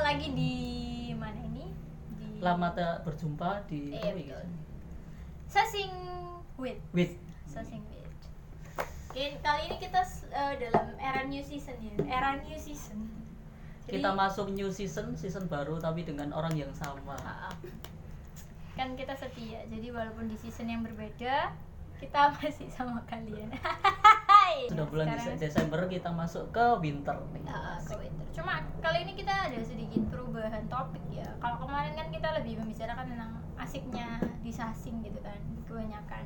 lagi di mana ini? Di lama tak berjumpa di apa betul. Sasing with. with Sasing with. Oke, kali ini kita eh, dalam era new season ya. Era new season. Jadi- kita masuk new season season baru tapi dengan orang yang sama kan kita setia jadi walaupun di season yang berbeda kita masih sama kalian sudah bulan Sekarang- Dese- Desember kita masuk ke winter nih Ah, ke winter. Cuma kali ini kita ada sedikit perubahan topik ya. Kalau kemarin kan kita lebih membicarakan tentang asiknya di sasing gitu kan, kebanyakan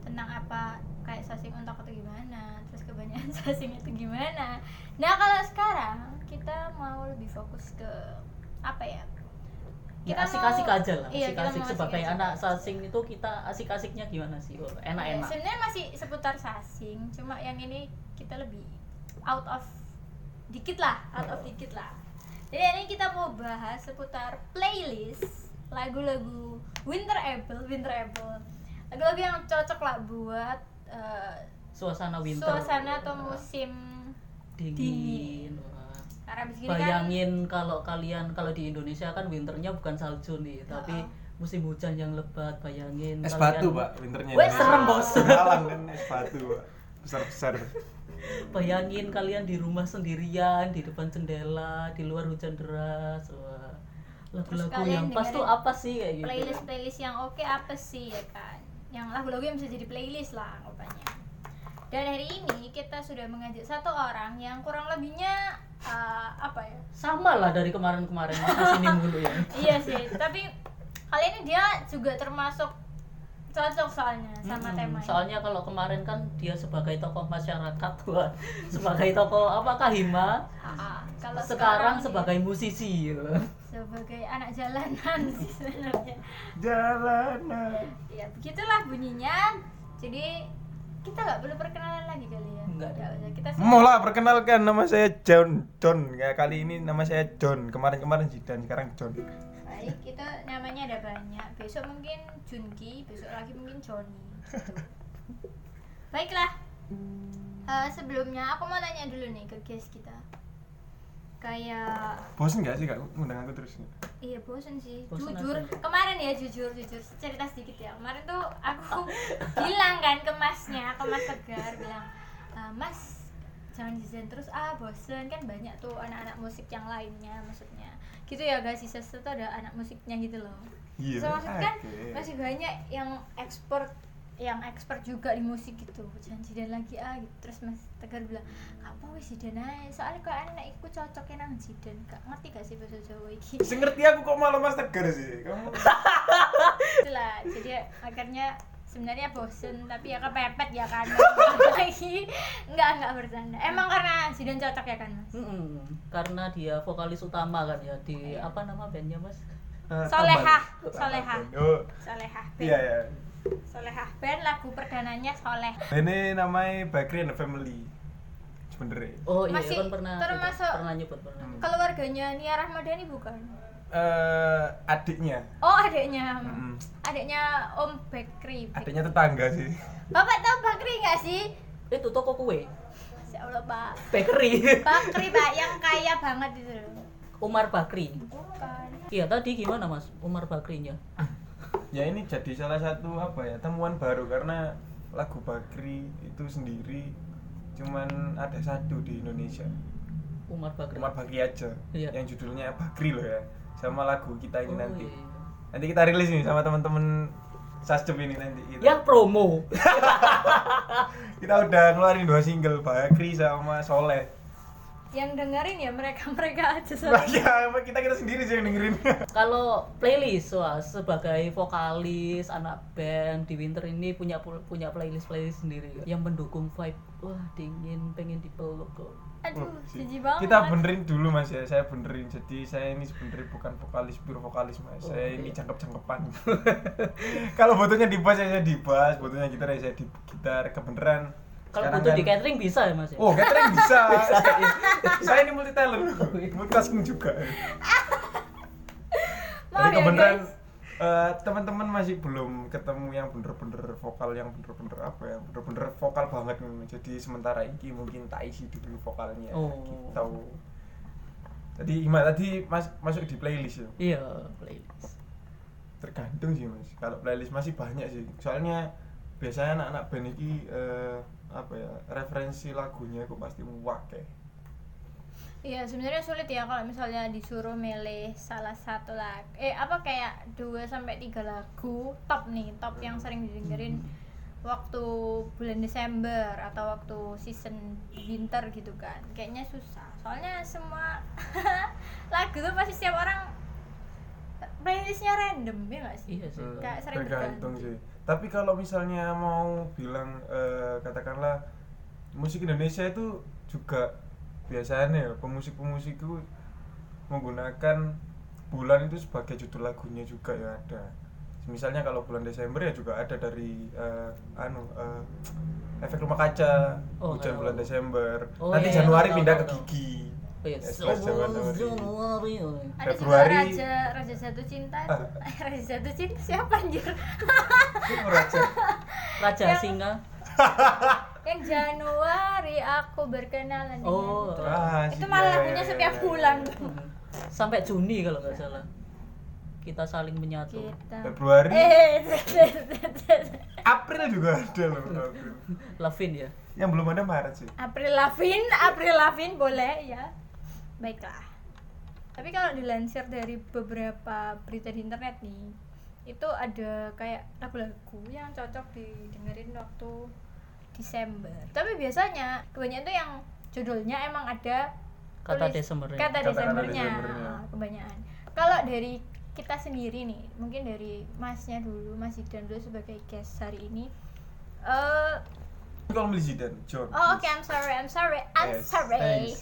tentang apa kayak sasing untuk atau gimana, terus kebanyakan sasing itu gimana. Nah kalau sekarang kita mau lebih fokus ke apa ya? Ya Kita asik-asik mau- aja lah iya, asik-asik. sebagai asik-asik. anak sasing itu kita asik-asiknya gimana sih? Oh, Ya, enak-enak. Sebenarnya masih seputar sasing, cuma yang ini kita lebih out of dikit lah, out of dikit lah. Jadi hari ini kita mau bahas seputar playlist lagu-lagu Winter Apple, Winter Apple. Lagu-lagu yang cocok lah buat eh, suasana winter. suasana atau musim dingin, dingin. Wah. karena abis gini kan bayangin kalau kalian kalau di Indonesia kan winternya bukan salju nih tapi musim hujan yang lebat bayangin Es kalian- batu, Pak, winternya. Weh, serem, Bos. Malang kan es batu, Pak. Besar-besar. bayangin kalian di rumah sendirian di depan jendela di luar hujan deras wah lagu-lagu yang pas tuh apa sih kayak gitu playlist playlist yang oke apa sih ya kan yang lagu-lagu yang bisa jadi playlist lah anggapannya dan hari ini kita sudah mengajak satu orang yang kurang lebihnya eh, apa ya sama lah dari kemarin-kemarin sini mulu ya iya sih tapi kali ini dia juga termasuk cocok soalnya sama Mm-mm. temanya soalnya kalau kemarin kan dia sebagai tokoh masyarakat wah, sebagai tokoh apa kahima Ah, ah. kalau sekarang ini sebagai musisi gitu. sebagai anak jalanan sih sebenarnya Jalanan. ya begitulah bunyinya jadi kita nggak perlu perkenalan lagi kali ya Nggak ada. kita Mau lah perkenalkan nama saya John John. Kayak kali ini nama saya John. Kemarin-kemarin Zidan, sekarang John. baik kita namanya ada banyak besok mungkin Junki besok lagi mungkin Joni gitu. baiklah Eh, sebelumnya aku mau nanya dulu nih ke guest kita kayak Bosen gak sih Kak ngundang aku terus? Iya bosen sih. Bosen jujur apa? kemarin ya jujur jujur cerita sedikit ya. Kemarin tuh aku bilang kan ke masnya, ke mas Tegar bilang, "Ah, Mas jangan desain terus ah bosen kan banyak tuh anak-anak musik yang lainnya maksudnya gitu ya guys sisa tuh ada anak musiknya gitu loh Iya. so, maksud kan oke. masih banyak yang ekspor yang expert juga di musik gitu jangan jidan lagi ah gitu terus mas tegar bilang gak apa wis jidan aja soalnya kok anak iku cocoknya nang jidan gak ngerti gak sih bahasa jawa iki Sing ngerti aku kok malah Mas Tegar sih. Kamu itulah jadi akhirnya sebenarnya bosen tapi ya kepepet ya kan lagi nggak nggak bercanda emang karena Zidan cocok ya kan mas Mm-mm. karena dia vokalis utama kan ya di Iya. apa nama bandnya mas Eh, Solehah. Solehah. Oh, Solehah iya ya. Solehah band lagu perdananya Soleh Ini namanya Bakri and the Family. Sebenernya. oh iya Masih kan pernah termasuk- itu, pernah nyebut pernah Hmm. keluarganya Nia Rahmadani bukan Eh, adiknya. oh adiknya Mm-mm. adiknya Om Bakri Adiknya tetangga sih. bapak tahu Bakri nggak sih itu toko kue Masya Allah pak bakery Bakri pak yang kaya banget itu loh Umar Bakri bukan iya tadi gimana mas Umar Bakrinya Ya ini jadi salah satu apa ya temuan baru karena lagu Bakri itu sendiri cuman ada satu di Indonesia. Umar Bakri Umar Bakri aja. Iya. Yang judulnya Bakri loh ya. Sama lagu kita ini Oh, nanti. iya. Nanti kita rilis nih sama teman-teman Sasjep ini nanti. Kita, yang promo kita udah ngeluarin dua single Bakri sama Soleh. Yang dengerin ya mereka mereka aja Nah, soalnya ya, kita kita sendiri sih yang dengerin. kalau playlist wah sebagai vokalis anak band di winter ini punya punya playlist playlist sendiri yang mendukung vibe wah dingin pengen dipeluk kok aduh Oh, jijik banget Kita benerin dulu mas ya, saya benerin. Jadi saya ini sebenarnya bukan vokalis pure vokalis mas. Oh, saya oke. ini cangkep-cangkepan. Kalau butuhnya di bass ya saya di bass, butuhnya gitar ya saya di gitar. Kebeneran. Kalau butuh kan- di catering bisa ya mas? Oh catering bisa. saya, saya ini multi talent, multitasking juga. Maaf Jadi ya, eh, teman-teman masih belum ketemu yang bener-bener vokal yang bener-bener apa ya, bener-bener vokal banget. Jadi sementara ini mungkin tak isi dulu vokalnya. Oh. Gitu. Tadi Ima tadi mas, masuk di playlist ya. iya playlist Tergantung sih mas. Kalau playlist masih banyak sih. Soalnya biasanya anak-anak band ini eh, apa ya referensi lagunya aku pasti muak ya. Iya sebenarnya sulit ya kalau misalnya disuruh milih salah satu lagu eh apa kayak dua sampai tiga lagu top nih top yang sering didengerin waktu bulan Desember atau waktu season winter gitu kan. Kayaknya susah soalnya semua lagu tuh pasti setiap orang playlistnya random ya nggak sih? Iya sih. Hmm, Kayak sering tergantung sih. Tapi kalau misalnya mau bilang eh, katakanlah musik Indonesia itu juga biasanya ya pemusik-pemusik itu menggunakan bulan itu sebagai judul lagunya juga ya ada. Misalnya kalau bulan Desember ya juga ada dari eh, anu eh, efek rumah kaca Oh, hujan bulan Desember. Oh, Nanti iya, Januari tahu, pindah tahu, ke gigi. Oh iya, Ya, Januari. Januari. ada juga Februari. raja raja jatuh cinta tuh. raja jatuh cinta siapa anjir raja. Raja Yang- Singa. yang Januari aku berkenalan dengan Oh. itu. Ah, itu malah ya, lagunya ya, setiap ya, ya. bulan tuh Sampai Juni kalau nggak salah. Kita saling menyatu. kita Februari, eh April juga ada loh. April. Lavin ya. Yang belum ada Maret sih. April Lavin April Lavin boleh ya baiklah tapi kalau dilansir dari beberapa berita di internet nih itu ada kayak lagu-lagu yang cocok didengerin waktu Desember tapi biasanya kebanyakan tuh yang judulnya emang ada Kata tulis- Desembernya. kata Desembernya Desembernya. Ah, kebanyakan kalau dari kita sendiri nih mungkin dari masnya dulu Mas Idan dulu sebagai guest hari ini eh Kalau beli Zidane, John. Oh oke, I'm sorry, I'm sorry, I'm Yes, sorry.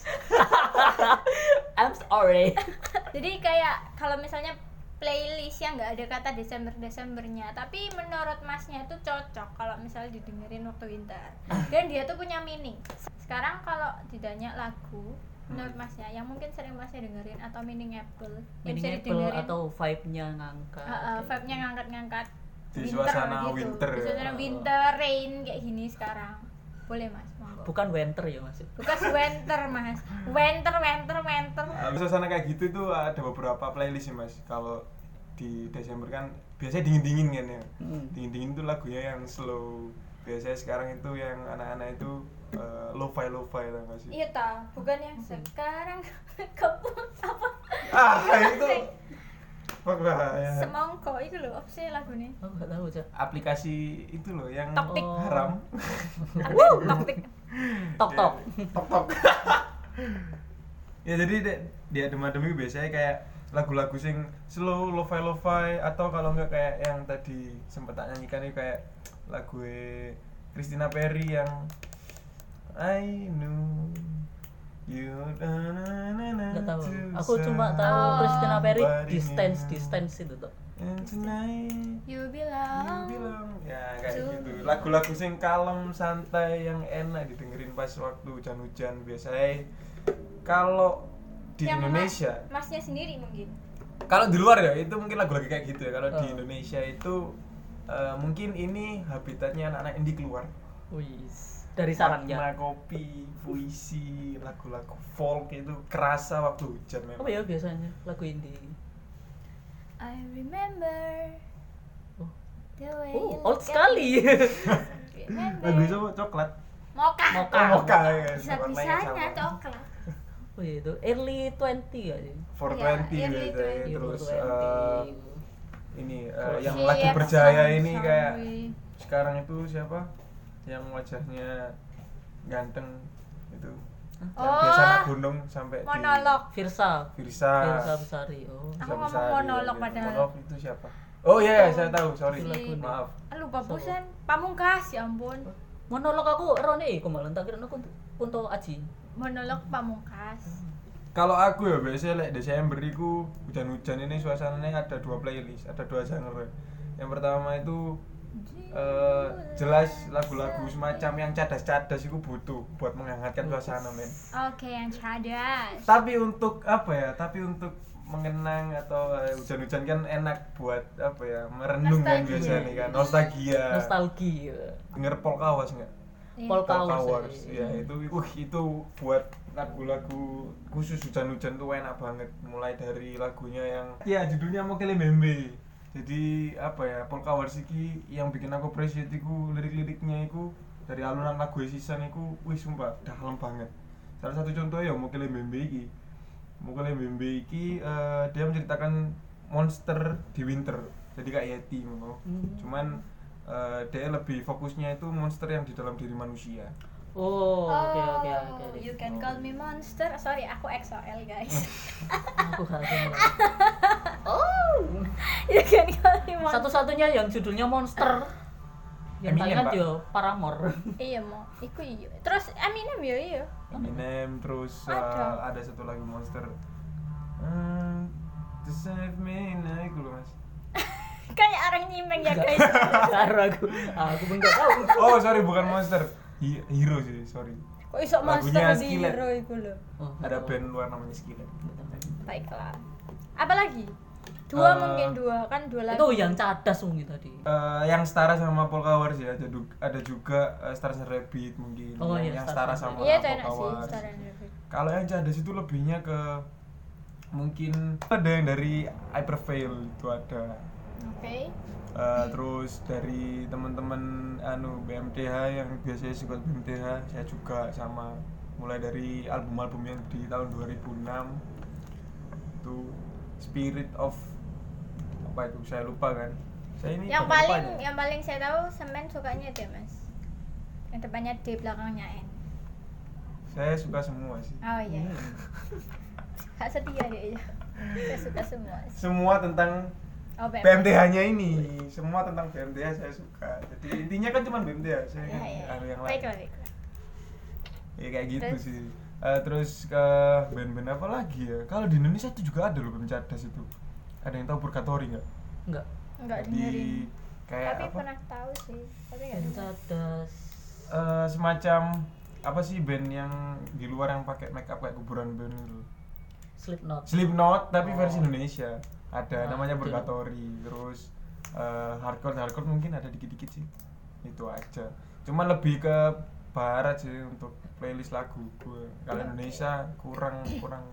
I'm sorry. Jadi kayak kalau misalnya playlist yang nggak ada kata Desember Desembernya, tapi menurut masnya itu cocok kalau misalnya didengerin waktu winter. Dan dia tuh punya meaning. Sekarang kalau ditanya lagu, menurut masnya yang mungkin sering masnya dengerin atau meaning apple, yang bisa Meaning Apple didengerin atau vibe-nya ngangkat. Uh, uh, vibe-nya ngangkat-ngangkat Di suasana winter Di suasana winter, rain kayak gini sekarang. Boleh mas, monggo. Bukan winter ya Mas. Bukan winter mas, winter, winter, winter. Habis suasana kayak gitu tuh ada beberapa playlist sih mas. Kalau di Desember kan biasanya dingin-dingin kan ya. Hmm. Dingin-dingin tuh lagunya yang slow. Biasanya sekarang itu yang anak-anak itu eh, lo-fi lo-fi tau gak sih? Iya ta, bukan yang sekarang kamu apa? Ah itu. Wah bahaya. Semongko itu loh, apa sih lagu ini? Oh, nggak tahu, Cak. Aplikasi itu loh yang Toktik. Oh. haram. Wuh, toktik. Tok tok. tok tok ya jadi di, di adem adem itu biasanya kayak lagu-lagu sing slow lo-fi lo-fi atau kalau enggak kayak yang tadi sempet tak nyanyikan itu kayak lagu Christina Perry yang I know you Nggak tahu. Aku cuma tahu Oh. Christina Perry distance distance itu tuh. And tonight You you bilang. bilang ya kayak To gitu lagu-lagu sing kalem santai yang enak didengerin pas waktu hujan-hujan biasanya kalau di Yang Indonesia mas- masnya sendiri mungkin. kalau di luar ya itu mungkin lagu-lagu kayak gitu ya kalau di Oh. Indonesia itu eh, mungkin ini habitatnya anak-anak indie keluar Wis. Dari Makna sarangnya. kopi puisi lagu-lagu folk itu kerasa waktu hujan memang Apa ya biasanya lagu indie? I remember Oh, the way oh you old sekali. lagu itu coklat Moka. Moka. Oh, moka ya Bisa warnanya bisanya coklat. oh iya itu early 20 ya sih. 420 Iya, early gitu ya. 20. Iya, terus 420. eh, ini Terus yang lagi berjaya ini kayak sekarang itu siapa yang wajahnya ganteng itu yang Oh, biasa naik gunung sampai Monolog. Virsa. di Virsa Virsa Besari. Oh. Aku Virsa ngomong monolog ya, padahal. monolog itu siapa oh iya Itu saya tahu sorry ini. maaf Ah, Lupa bosan. Pamungkas ya ampun. Monolog aku rone iku malah tak kira aku untuk Aji. Monolog pamungkas. kalau aku ya biasanya like Desember itu hujan-hujan ini suasananya ada dua playlist ada dua genre yang pertama itu eh, jelas lagu-lagu semacam yang cadas-cadas itu butuh buat menghangatkan suasana men Oke, yang cadas. tapi untuk apa ya tapi untuk mengenang atau eh, hujan-hujan kan enak buat apa ya merenung kan Nostalgia. biasanya kan nostalgia Nostalgia. denger polka was nggak Iya. Polka Polka Wars, Wars ya. itu uh itu buat lagu-lagu khusus hujan-hujan tuh enak banget mulai dari lagunya yang ya judulnya Mokele Membe jadi apa ya Polka Warsiki yang bikin aku appreciate iku lirik-liriknya iku dari alunan lagu Sisan iku wih sumpah dalam banget. Salah satu contohnya ya Mokele Membe iki. Mokele Membe iki eh, dia menceritakan monster di winter jadi kayak Yeti ngono. Hmm. cuman eh, dia lebih fokusnya itu monster yang di dalam diri manusia oh oke oke oke oke. you can call me monster. Sorry aku XOL guys. Aku gak tahu. Oh. You can call me monster. Satu-satunya yang judulnya monster. Yang Eminem, kalian Pak. yo Paramore. Iya mau iku iya. Terus Eminem yo iya. Eminem terus uh, Ada. ada satu lagu monster. Hmm, to save me nah itu loh mas. Kayak orang nyimeng ya guys. Karo aku aku pun gak tahu. Oh sorry bukan monster hero sih sorry. Kok iso monster Lagunya di Skillet. hero iku lho? Oh, ada tahu. band luar namanya Skillet. Baiklah apa lagi dua Eh, mungkin dua kan dua lagi itu yang cadas mungkin tadi. Eh, yang setara sama Polka Wars ya ada, ada juga uh, Stars and Rabbit mungkin Oh, yang, iya, yang setara sama iya itu Polka enak sih Wars. Star and Rabbit. kalau yang cadas itu lebihnya ke mungkin ada yang dari Hyperveil itu ada. Oke Uh, terus dari teman-teman anu BMTH yang biasanya suka BMTH saya juga sama. Mulai dari album-album yang di tahun 2006 itu Spirit of apa itu? Saya lupa kan. Saya ini yang paling lupanya. yang paling saya tahu semen sukanya dia mas. Yang depannya D belakangnya N. Saya suka semua sih. Oh iya. Hmm. setia dia ya saya suka semua sih. semua tentang oh BMTH. BMTH-nya ini. Semua tentang BMTH saya suka. Jadi intinya kan cuma BMTH saya ya kan ya yang lain. baiklah baiklah ya kayak gitu Terus? sih. Eh, terus ke band-band apa lagi ya? Kalau di Indonesia itu juga ada loh band cadas itu. Ada yang tahu Purgatory nggak? Enggak enggak Jadi dengerin. kayak tapi apa? pernah tahu sih. Tapi nggak cadas. Eh, semacam apa sih band yang di luar yang pakai make up kayak kuburan band itu? Slipknot. Slipknot tapi Oh. versi Indonesia ada Ah, namanya. Purgatory terus eh, hardcore hardcore mungkin ada dikit-dikit sih. Itu aja. Cuman lebih ke barat sih untuk playlist lagu gue kalau. Indonesia kurang kurang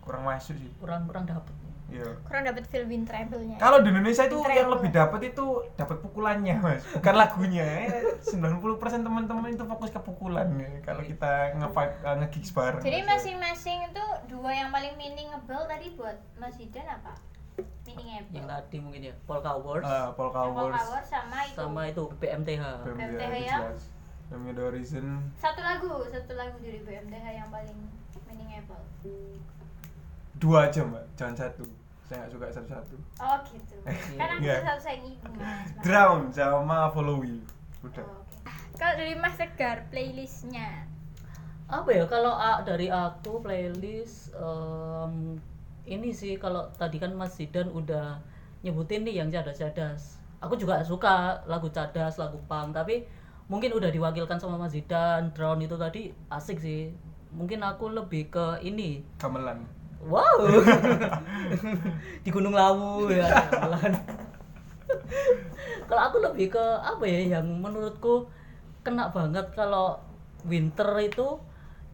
kurang masuk sih. Kurang kurang dapet. Iya. Kurang dapat feel win treble-nya kalau di Indonesia itu Treble. yang lebih dapat itu dapat pukulannya mas. Bukan lagunya Eh, 90% teman-teman itu fokus ke pukulan ya. Kalau kita nge nge bareng jadi masing-masing itu dua yang paling meaningable tadi buat Mas Hidan apa yang tadi mungkin ya Polka Wars Ah, Polka Wars sama itu. Sama itu BMTH BMTH BMTH itu yang? Horizon. Satu lagu satu lagu dari BMTH yang paling meaningable dua aja mbak. Jangan satu. Saya nggak suka satu-satu. Oh gitu. Kan aku Iya. satu sayang ibu mas. Mas. Drown sama Follow You. Udah. Oh, oke. kalau dari Mas Tegar playlistnya? Apa ya? Kalau a- dari aku playlist em, ini sih kalau tadi kan Mas Zidan udah nyebutin nih yang cadas-cadas. Aku juga suka lagu cadas lagu punk tapi mungkin udah diwakilkan sama Mas Zidan Drown itu tadi asik sih. Mungkin aku lebih ke ini. Gamelan. Wow. Di Gunung Lawu ya gamelan. kalau aku lebih ke apa ya yang menurutku kena banget kalau winter itu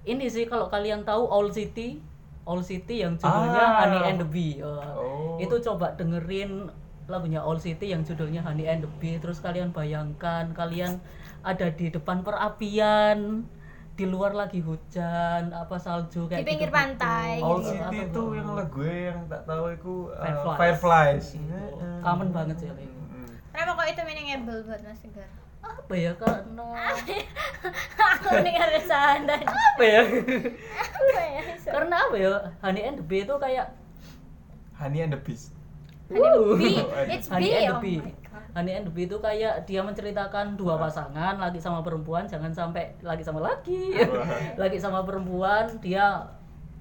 ini sih kalau kalian tahu Owl City Owl City yang judulnya Ah. Honey and the Bee Wah, Oh. itu coba dengerin lagunya Owl City yang judulnya Honey and the Bee terus kalian bayangkan kalian ada di depan perapian di luar lagi hujan apa salju kayak Di pinggir gitu-gitu. pantai, All gitu. City itu gitu. yang lagu yang tak tahu itu uh, Fireflies. Fireflies. Gitu. Heeh. Kangen banget sih. Mm-mm. kenapa kok itu meaningable buat Mas Tegar apa ya karena aku dengar resahan tadi apa ya? Apa ya? Karena apa ya? Honey and the Bee itu kayak Honey and the Beast. Wuh. B it's Honey and the oh Bee. Honey and the Bee itu kayak dia menceritakan dua pasangan lagi sama perempuan jangan sampai lagi sama laki. Wah. lagi sama perempuan dia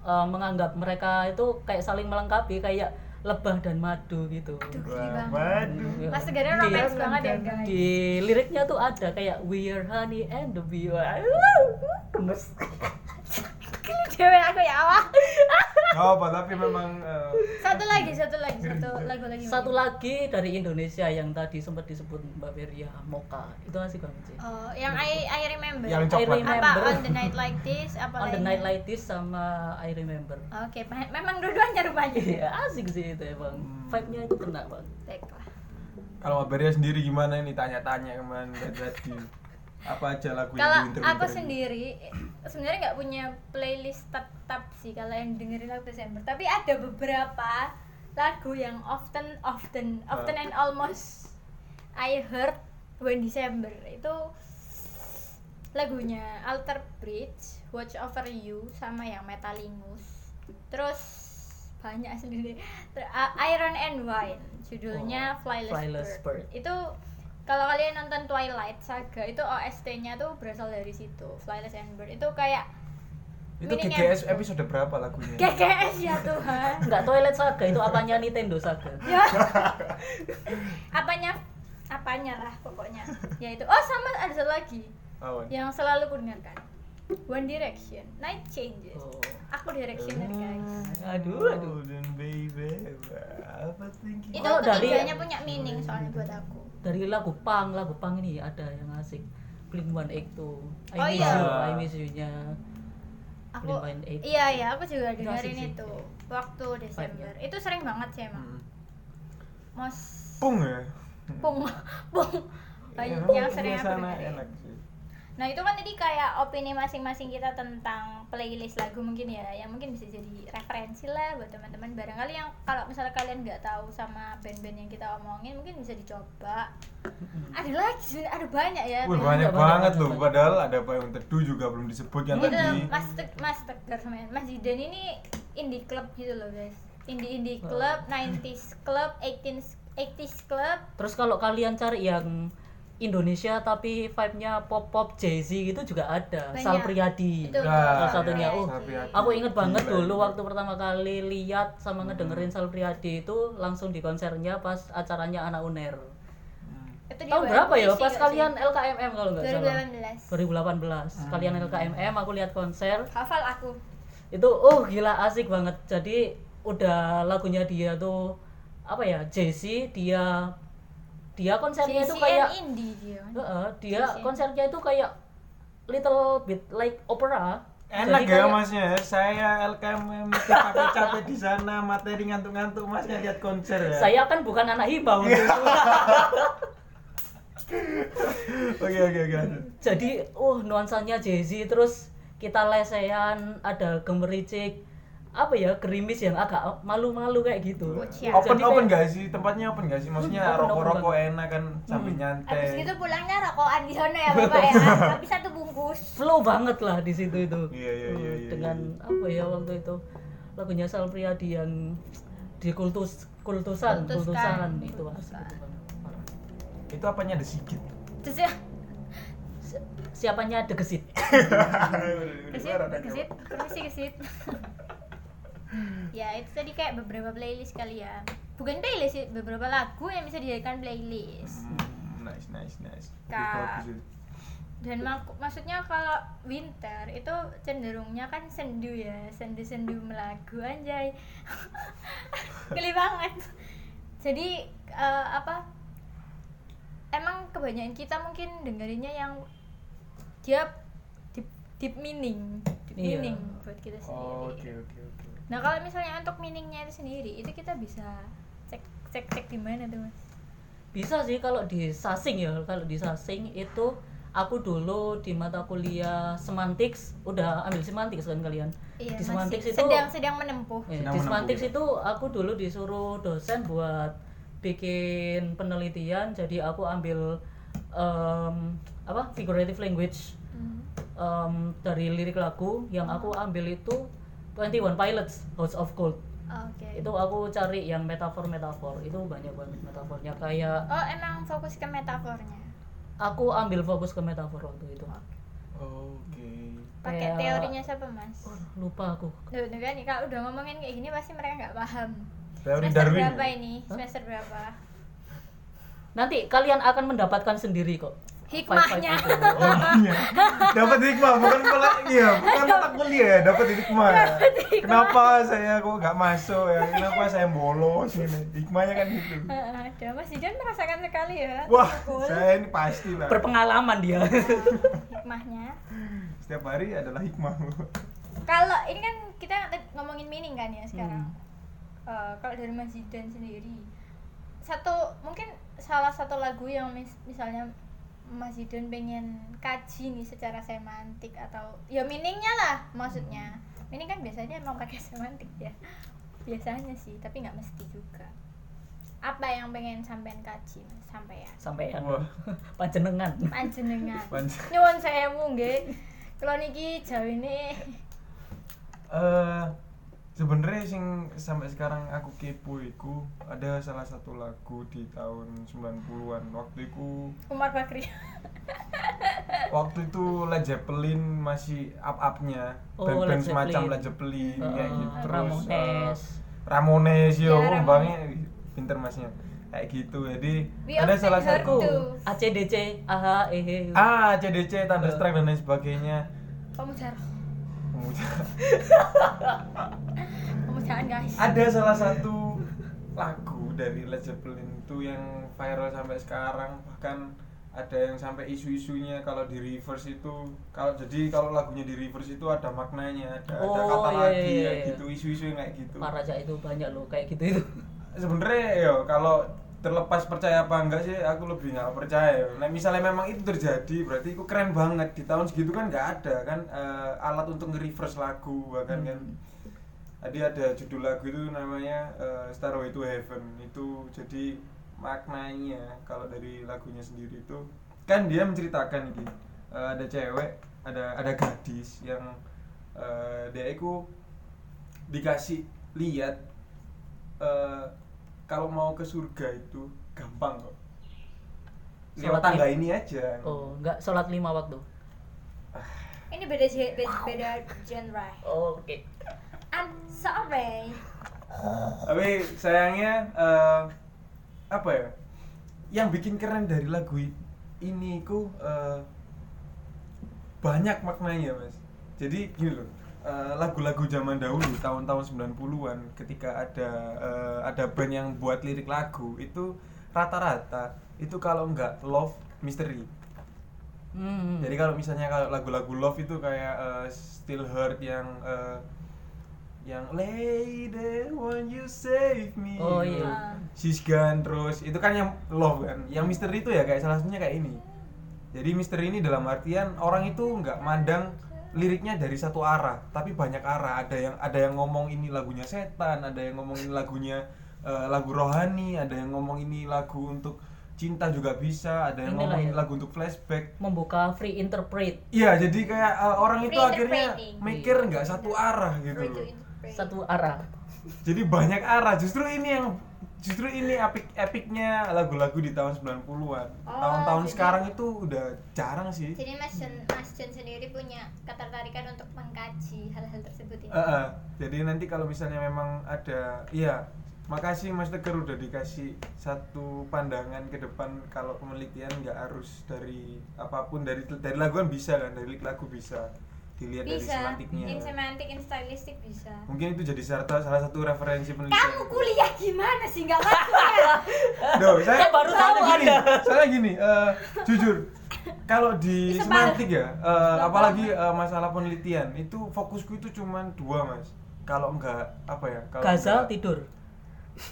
eh, menganggap mereka itu kayak saling melengkapi kayak lebah dan madu gitu. Aduh, banget. waduh. Mas Tegarnya romantis banget ya guys di liriknya tuh ada kayak we are honey and the bee gemes cewek aku ya Allah Gak apa tapi memang eh, Satu lagi, satu lagi, satu lagu lagi. Satu lagi dari Indonesia yang tadi sempat disebut Mbak Feria, Moka. Itu asik banget sih. Oh, yang I I remember. Yang I coklat. apa remember. on the night like this apa On the night like this sama I remember. Oke, me- memang dua-duanya rupanya. Iya, asik sih itu emang. Hmm. Vibe-nya itu kena bang. Baiklah. kalau Mbak Beria sendiri gimana nih tanya-tanya kemarin tadi apa aja lagu Kalau yang aku sendiri sebenarnya nggak punya playlist tetap sih kalau yang dengerin lagu Desember, tapi ada beberapa lagu yang often often often and almost I heard when December itu lagunya Alter Bridge, Watch Over You sama yang Metalingus. Terus banyak sendiri. Iron and Wine judulnya Oh, Flyless, Flyless Bird. Bird. Itu kalau kalian nonton Twilight Saga itu OST-nya tuh berasal dari situ, Flyless and Bird. Itu kayak itu GGS episode berapa lagunya GGS ya Tuhan. Enggak toilet saga itu apanya Nintendo saga. ya. apanya apanya lah pokoknya. Ya itu. Oh, sama ada satu lagi Awan. yang selalu kudengarkan. One Direction, Night Changes. Oh. Aku Directioner guys. Aduh, aduh. Golden baby, apa thinking? Itu Oh, dari- ketiganya punya meaning soalnya buat aku. Dari lagu pang, lagu pang ini ada yang asik. Blink One Eight Two. I Oh, miss iya. you, I miss you-nya. Aku Blink One Eight. Iya iya, aku juga Itu dengerin sih. itu waktu Desember. Vibe-nya. Itu sering banget sih emang. Hmm. Mos Pung ya? pung pung Ya, yang sering aku dengerin. enak sih. Nah itu kan tadi kayak opini masing-masing kita tentang playlist lagu mungkin ya, yang mungkin bisa jadi referensi lah buat teman-teman. Barangkali yang kalau misalnya kalian nggak tahu sama band-band yang kita omongin, mungkin bisa dicoba. Ada lagi, ada banyak ya. Wih banyak banyak, banget loh, padahal ada payung teduh juga belum disebutkan Itu tadi. Mas Tek- Mas Tegar sama Mas Zidan ini indie club gitu loh guys. Indie indie Oh. club, 90s club, 18s 80s club. Terus kalau kalian cari yang Indonesia tapi vibe-nya pop-pop Jay-Z gitu juga ada. Banyak. Sal Priadi. Itu Nah, Salah satunya. Oh. Aku inget banget dulu waktu pertama kali lihat sama ngedengerin Sal Priadi itu langsung di konsernya pas acaranya anak UNER. Hmm. Itu dia Tahun berapa ya? Pas kalian sih? LKMM kalau nggak salah. 2018. 2018. Kalian LKMM aku lihat konser Hafal aku. itu oh gila asik banget. Jadi udah lagunya dia tuh apa ya? Jay-Z dia dia konsernya itu kayak indie dia. Heeh, dia konsernya itu kayak little bit like opera. Enak Jadi ya masnya, saya itu capek-capek di sana, materi ngantuk-ngantuk masnya lihat konser ya. Saya kan bukan anak hibau. Oke oke oke. Jadi, uh nuansanya Jay-Z terus kita lesehan ada gemericik apa ya gerimis yang agak malu-malu kayak gitu. Bocah. Open Jadi open kayak- gak sih? Tempatnya open gak sih? Maksudnya Hmm, open, rokok-rokok enak kan sambil Hmm. nyantai. Habis gitu pulangnya rokokan di sana ya Bapak ya. Tapi satu bungkus. flow banget lah di situ itu. Iya, iya, iya, Uh, iya, Dengan apa ya waktu itu lagunya Sal Priadi yang di kultus kultusan Kultuskan. kultusan itu asik Kultuskan. itu apanya ada sikit. Terus ya, Si- Siapanya degesit. kesit, kesit, permisi kesit. ya itu tadi kayak beberapa playlist kali ya. Bukan playlist sih, beberapa lagu yang bisa dijadikan playlist. Hmm, nice nice nice. Itu. dan mak- maksudnya kalau winter itu cenderungnya kan sendu ya sendu-sendu melagu anjay geli banget jadi eh, apa emang kebanyakan kita mungkin dengerinnya yang dia deep, deep meaning deep Iya. meaning buat kita sendiri Oh, Oke oke oke. Nah kalau misalnya untuk meaningnya itu sendiri itu kita bisa cek cek cek di mana tuh mas Bisa sih kalau di Sasing ya, kalau di Sasing itu aku dulu di mata kuliah semantics udah ambil semantics kan kalian. iya di masih semantics itu sedang sedang menempuh eh, Sedang di menempuh, semantics ya. itu aku dulu disuruh dosen buat bikin penelitian jadi aku ambil em, apa figurative language Hmm. em, dari lirik lagu yang aku ambil itu 21 Pilots House of Gold oke itu aku cari yang metafor metafor itu banyak banget metafornya kayak Oh emang fokus ke metafornya. aku ambil fokus ke metafor waktu itu Oke. Pakai Kayak- teorinya siapa mas? Oh, lupa aku Tuh, tuh kan nih, kalau udah ngomongin kayak gini pasti mereka nggak paham. Teori Semester Darwin. berapa ini? Semester berapa? nanti kalian akan mendapatkan sendiri kok hikmahnya. Iya. dapat hikmah bukan pula iya bukan mata kuliah dapat hikmah. Kenapa saya kok nggak masuk ya? Kenapa saya bolos ini? Hikmahnya kan gitu ada Mas Zidan merasakan sekali ya. Wah saya ini pasti lah. Berpengalaman dia. Hikmahnya. Setiap hari adalah hikmah. Kalau ini kan kita ngomongin meaning kan ya sekarang. Hmm. Eh, kalau dari Mas Zidan sendiri satu mungkin salah satu lagu yang mis- misalnya Mas Zidan pengen kaji nih secara semantik atau ya meaningnya lah maksudnya. Meaning kan biasanya emang pakai semantik ya. Biasanya sih tapi nggak mesti juga. Apa yang pengen sampean kaji mas? Sampean sampai Wah. panjenengan. Panjenengan. Panj- nyuwun sewu nggih. Kalau niki jauh ini eh sebenarnya sing sampai sekarang aku kepo iku ada salah satu lagu di tahun 90-an waktu itu Umar Bakri. Waktu itu Led Zeppelin masih up-upnya. Oh, band-band semacam. Led Zeppelin Heeh, kayak gitu terus Ramones. eh, Ramones yo Ya, kembangnya pinter masnya. Kayak gitu jadi We ada salah satu. ACDC AHA EHE ah CDC Eh. Thunderstruck dan lain sebagainya. Pemujar. Kemudian pemujaan guys. Ada salah satu lagu dari Led Zeppelin itu yang viral sampai sekarang. Bahkan ada yang sampai isu-isunya kalau di reverse itu kalau jadi kalau lagunya di reverse itu ada maknanya ada, ada Oh, kata iya, lagi iya, ya iya. gitu isu-isu yang kayak gitu. Pak Raja itu banyak loh kayak gitu itu. Sebenarnya yo kalau terlepas percaya apa enggak sih aku lebih nggak percaya. Nah misalnya memang itu terjadi berarti itu keren banget. Di tahun segitu kan nggak ada kan eh, alat untuk nge-reverse lagu bahkan kan. Tadi ada judul lagu itu namanya eh, Starway to Heaven. Itu jadi maknanya kalau dari lagunya sendiri itu kan dia menceritakan ini eh, ada cewek ada ada gadis yang eh, dia itu dikasih lihat eh, kalau mau ke surga itu gampang kok. Lewat Sholat tangga ini aja. Oh nggak sholat lima waktu. Ini beda beda genre. Oh, oke. I'm sorry. Tapi sayangnya eh, apa ya? Yang bikin keren dari lagu ini ku eh, banyak maknanya mas. Jadi gini loh eh, lagu-lagu zaman dahulu tahun-tahun 90-an ketika ada eh, ada band yang buat lirik lagu itu rata-rata itu kalau nggak love mystery. Hmm. jadi kalau misalnya kalau lagu-lagu love itu kayak eh, Still Hurt yang eh, yang Lady Won't You Save Me? Oh, iya. She's Gone terus itu kan yang love kan? Yang misteri itu ya kayak salah satunya kayak ini. Jadi misteri ini dalam artian orang itu nggak mandang liriknya dari satu arah tapi banyak arah ada yang ada yang ngomong ini lagunya setan ada yang ngomong ini lagunya eh, lagu rohani ada yang ngomong ini lagu untuk cinta juga bisa ada yang Inilah ngomong ini ya. lagu untuk flashback membuka free interpret Iya, jadi kayak uh, orang itu Free akhirnya interpreting. mikir nggak satu arah gitu loh. satu arah Jadi banyak arah. Justru ini yang justru ini epic epicnya lagu-lagu di tahun 90-an. Oh, Tahun-tahun sekarang itu udah jarang sih. jadi Mas Jen, Mas Jen sendiri punya ketertarikan untuk mengkaji hal-hal tersebut ya Eh, eh, jadi nanti kalau misalnya memang ada iya makasih Mas Tegar udah dikasih satu pandangan ke depan kalau penelitian nggak harus dari apa pun dari dari lagu kan bisa kan dari lagu bisa dilihat dari bisa semantiknya in semantik in stylistic bisa mungkin itu jadi salah, salah satu referensi penelitian kamu kuliah gimana sih nggak masuk ya Duh, saya Kan baru tahu gini, Anda. soalnya gini, eh, jujur, kalau di Sebar. semantik ya, Sebar. apalagi eh, masalah penelitian, itu fokusku itu cuma dua mas. Kalau enggak apa ya? Kalau enggak, tidur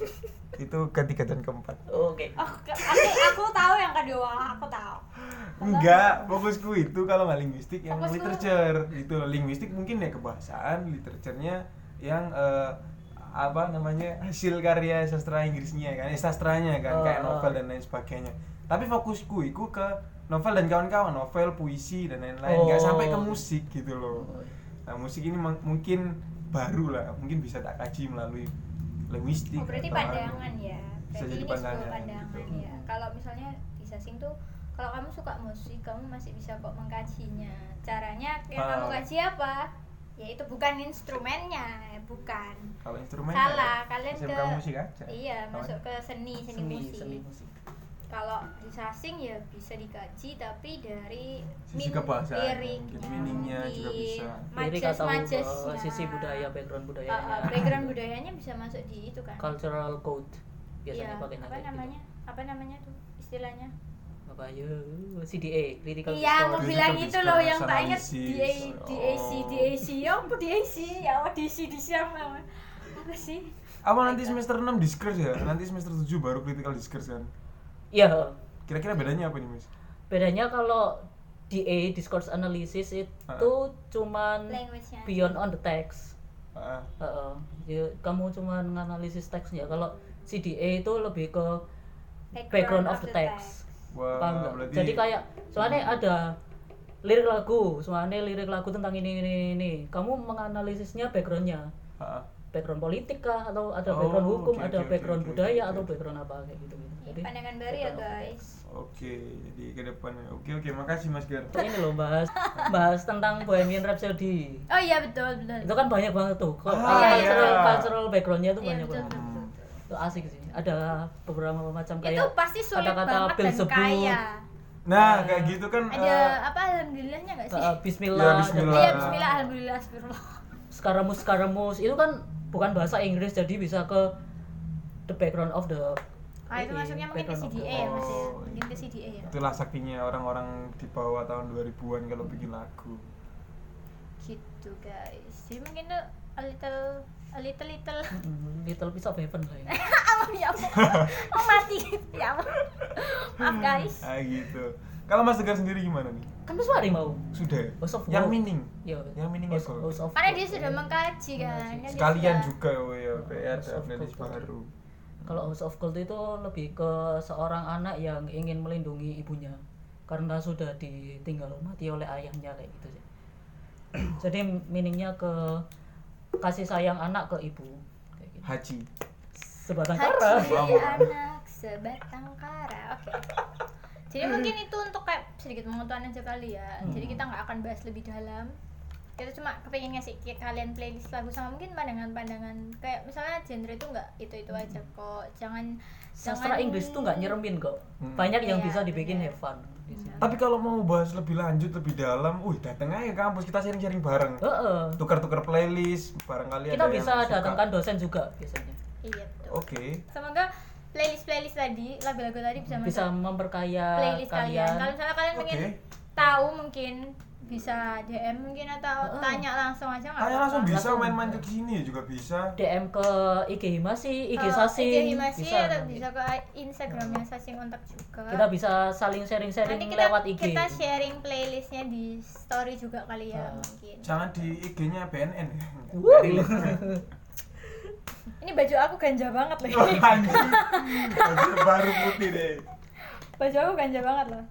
itu ketiga dan keempat. Oh, oke oh, ke- aku aku tahu yang kedua aku tahu Enggak, fokusku itu kalau nggak linguistik yang Fokusku- literature itu linguistik mungkin ya kebahasaan, literaturnya yang eh, apa namanya hasil karya sastra Inggrisnya kan, eh, sastranya kan, kayak Oh. novel dan lain sebagainya. Tapi fokusku itu ke novel dan kawan-kawan, novel, puisi dan lain-lain, nggak Oh. sampai ke musik gitu loh. Nah musik ini mungkin baru lah, mungkin bisa tak kaji melalui linguistik. oh berarti atau pandangan ya Bisa berarti jadi ini sebuah pandangan, pandangan gitu. ya kalau misalnya di sasing tuh kalau kamu suka musik kamu masih bisa kok mengkajinya caranya yang kamu kaji apa ya itu bukan instrumennya bukan Kalau instrumen salah ya, kalian ke musik aja. iya Kawan. masuk ke seni seni, musik seni musik kalau di sasing ya bisa dikaji tapi dari Sisi kebahasaan, mungkin meaningnya juga bisa. lirik atau majas-majasnya. uh, sisi budaya background Uh, budayanya uh, background budayanya bisa masuk di itu kan cultural code biasanya Iya, pakainya apa kayak gitu. namanya apa namanya tuh istilahnya apa ya CDA critical iya mau bilang itu loh yang discourse tak ingat analysis. DA, DAC Oh. DAC ya apa DAC ya apa DC DC apa apa sih apa nanti semester 6 discourse ya nanti semester 7 baru critical discourse kan iya. Kira-kira bedanya apa nih Miss? Bedanya kalau DA discourse analysis itu cuman language-nya beyond on the text. Ah, Heeh. Ya, kamu cuman nganalisis teksnya. Kalau CDA itu lebih ke background of the text. wah nggak? berarti jadi kayak soalnya ada lirik lagu soalnya lirik lagu tentang ini ini ini. Kamu menganalisisnya backgroundnya. Ah, background politik kah atau ada Oh, background hukum oke, ada oke, background oke, budaya oke, atau background apa kayak gitu gitu. Jadi pandangan baru ya guys. oke jadi ke depannya. Oke oke makasih Mas Gar ini loh bahas bahas tentang Bohemian Rhapsody. Oh iya betul betul. Itu kan banyak banget tuh. Kok Ah, cultural iya. cultural backgroundnya itu Iya, banyak betul, banget. betul, betul. itu asik sih. Ada beberapa macam itu kayak pasti sulit kata-kata banget dan kaya. Nah kayak gitu kan ada eh, apa alhamdulillahnya nggak sih? Uh, Bismillah, Ya, Bismillah. iya Bismillah alhamdulillah astagfirullah. Skaramus skaramus itu kan bukan bahasa Inggris jadi bisa ke the background of the ah itu masuknya mungkin ke CDA ya mas ya? Oh, mungkin ke CDA ya? Itulah saktinya orang-orang di bawah tahun 2000-an kalau bikin lagu. Gitu guys. Jadi mungkin tuh a little a little little. Mm, little piece of heaven lah ini. apa ya ampun. oh mati ya ampun. maaf guys. Ah gitu kalau Mas Tegar sendiri gimana nih? Kan besok hari mau. Sudah. House of yang Gold. meaning ya Yang meaning House, of karena dia sudah mengkaji kan. Kan sekalian juga oh ya House ada baru. Kalau House of Gold itu lebih ke seorang anak yang ingin melindungi ibunya karena sudah ditinggal mati oleh ayahnya kayak gitu sih. Jadi meaningnya ke kasih sayang anak ke ibu kayak gitu. haji. Sebatang kara. Haji anak sebatang kara. Oke jadi mungkin itu untuk kayak sedikit pengetahuan aja kali ya jadi Hmm. kita nggak akan bahas lebih dalam kita cuma kepengen ngasih ke kalian playlist lagu sama mungkin pandangan-pandangan kayak misalnya genre itu nggak itu itu aja kok jangan sastra jangan- Inggris tuh nggak nyeremin kok Hmm. banyak yang Iya, bisa dibikin bener. have fun di sini. tapi kalau mau bahas lebih lanjut lebih dalam wih datang aja ke kampus kita sharing-sharing bareng Heeh. tukar-tukar playlist barangkali kita ada bisa yang suka. datangkan dosen juga biasanya iya oke semoga playlist playlist tadi lagu-lagu tadi bisa bisa memperkaya playlist kalian. kalian Kalau misalnya kalian Oke. pengen tahu mungkin bisa DM mungkin atau Heeh. tanya langsung aja nggak Tanya langsung bisa main-main ke sini juga bisa DM ke IG Himasi, IG Eh, Sasing IG Himasi bisa. atau bisa ke Instagramnya Sasing kontak juga Kita bisa saling sharing-sharing nanti kita lewat IG. kita sharing playlistnya di story juga kali ya Ah. mungkin jangan di IG-nya BNN ya Wuh. ini baju aku ganja banget loh. Oh, anjing. Baju baru putih deh. Baju aku ganja banget loh.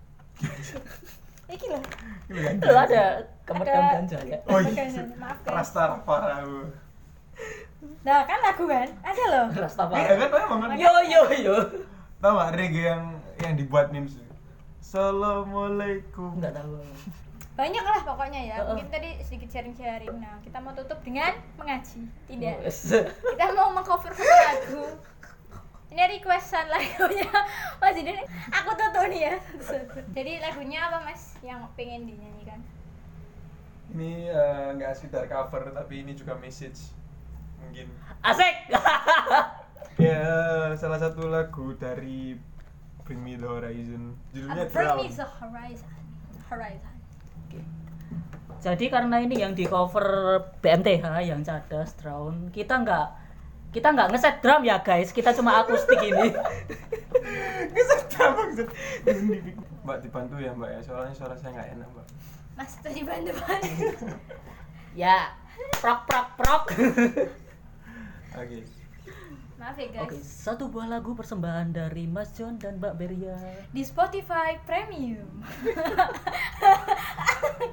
Ini loh. Ini kan Lu ada kemedam Ada- ganja ya? oh iya. Maaf guys rasta parah lu nah kan lagu kan? Ada loh. Rastafari. iya kan tau banget Yo yo yo. tau gak reggae yang yang dibuat memes Assalamualaikum. Enggak tahu. Banyak lah pokoknya ya. Mungkin tadi sedikit sharing-sharing. Nah kita mau tutup dengan mengaji. Tidak. Wes. kita mau mengcover satu lagu. Ini requestan lagunya mas ini aku tutup nih ya. Jadi lagunya apa mas yang pengen dinyanyikan? Ini eh, nggak sekedar cover tapi ini juga message mungkin. Asik. ya salah satu lagu dari Bring Me The Horizon. Judulnya Bring me the horizon. Horizon Jadi karena ini yang di cover BMTH yang cadas drown, kita nggak kita nggak ngeset drum ya guys, kita cuma akustik ini. Kesetah banget. Mbak dibantu ya mbak ya, soalnya suara saya nggak enak mbak. mas tadi bantu bantu ya, prok prok prok. Oke. Maaf ya guys. Oke, satu buah lagu persembahan dari Mas John dan Mbak Beria. di Spotify Premium.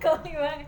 Kau gimana